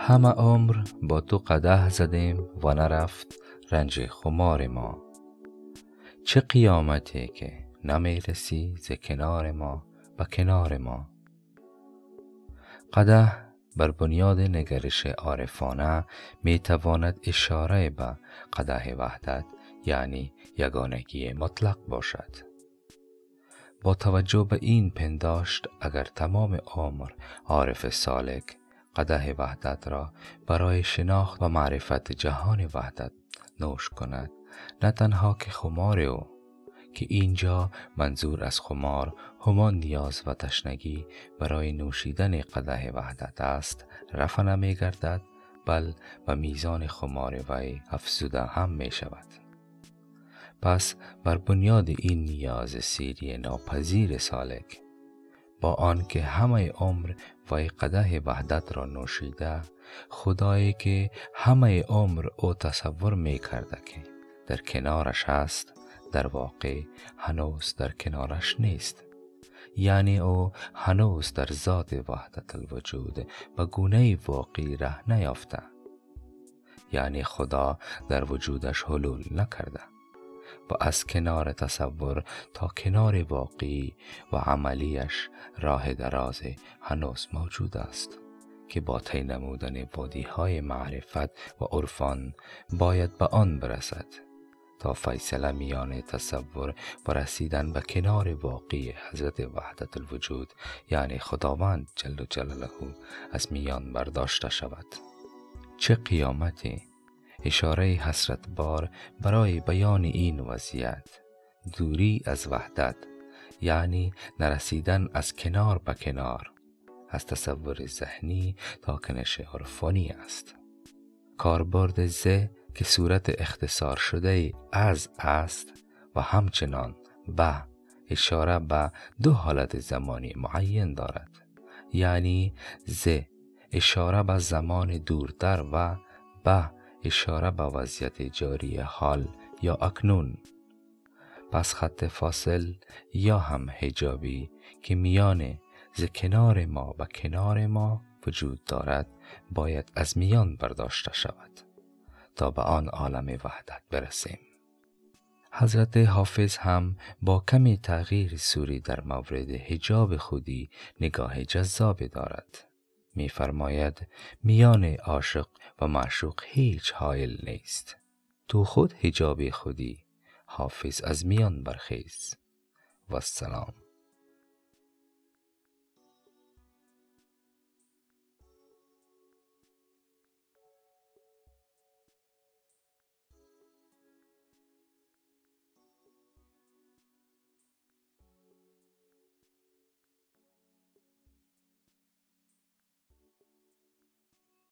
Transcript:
همه عمر با تو قده زدیم و نرفت رنج خمار ما. چه قیامتی که نمی رسی ز کنار ما به کنار ما. قده بر بنیاد نگرش عارفانه می تواند اشاره به قده وحدت یعنی یگانگی مطلق باشد. با توجه به این پنداشت اگر تمام عمر عارف سالک قده وحدت را برای شناخت و معرفت جهان وحدت نوش کند. نه تنها که خمار او که اینجا منظور از خمار همان نیاز و تشنگی برای نوشیدن قده وحدت است رفع نمی گردد بل و میزان خمار وی افزوده هم می شود. پس بر بنیاد این نیاز سیری ناپذیر سالک با آنکه همه عمر وی قده وحدت را نوشیده خدایی که همه عمر او تصور می کرده که در کنارش هست در واقع هنوز در کنارش نیست. یعنی او هنوز در ذات وحدت الوجود و گونه واقعی ره نیافته. یعنی خدا در وجودش حلول نکرده. و از کنار تصور تا کنار واقعی و عملیش راه دراز هنوز موجود است که با طی نمودن بادی های معرفت و عرفان باید به آن برسد تا فیصله میان تصور و رسیدن به کنار واقعی حضرت وحدت الوجود یعنی خداوند جل جلاله از میان برداشته شود. چه قیامتی اشاره حسرت بار برای بیان این وضعیت. دوری از وحدت یعنی نرسیدن از کنار به کنار از تصور ذهنی تا کنش عرفانی است. کاربرد زه که صورت اختصار شده از است و همچنان به اشاره به دو حالت زمانی معین دارد. یعنی ز اشاره به زمان دورتر و به اشاره به وضعیت جاری حال یا اکنون. پس خط فاصل یا هم حجابی که میان ز کنار ما و کنار ما وجود دارد باید از میان برداشته شود تا به آن عالم وحدت برسیم. حضرت حافظ هم با کمی تغییر سوری در مورد حجاب خودی نگاه جذاب دارد. میفرماید میان عاشق و معشوق هیچ حایل نیست. تو خود حجاب خودی حافظ از میان برخیز. و السلام.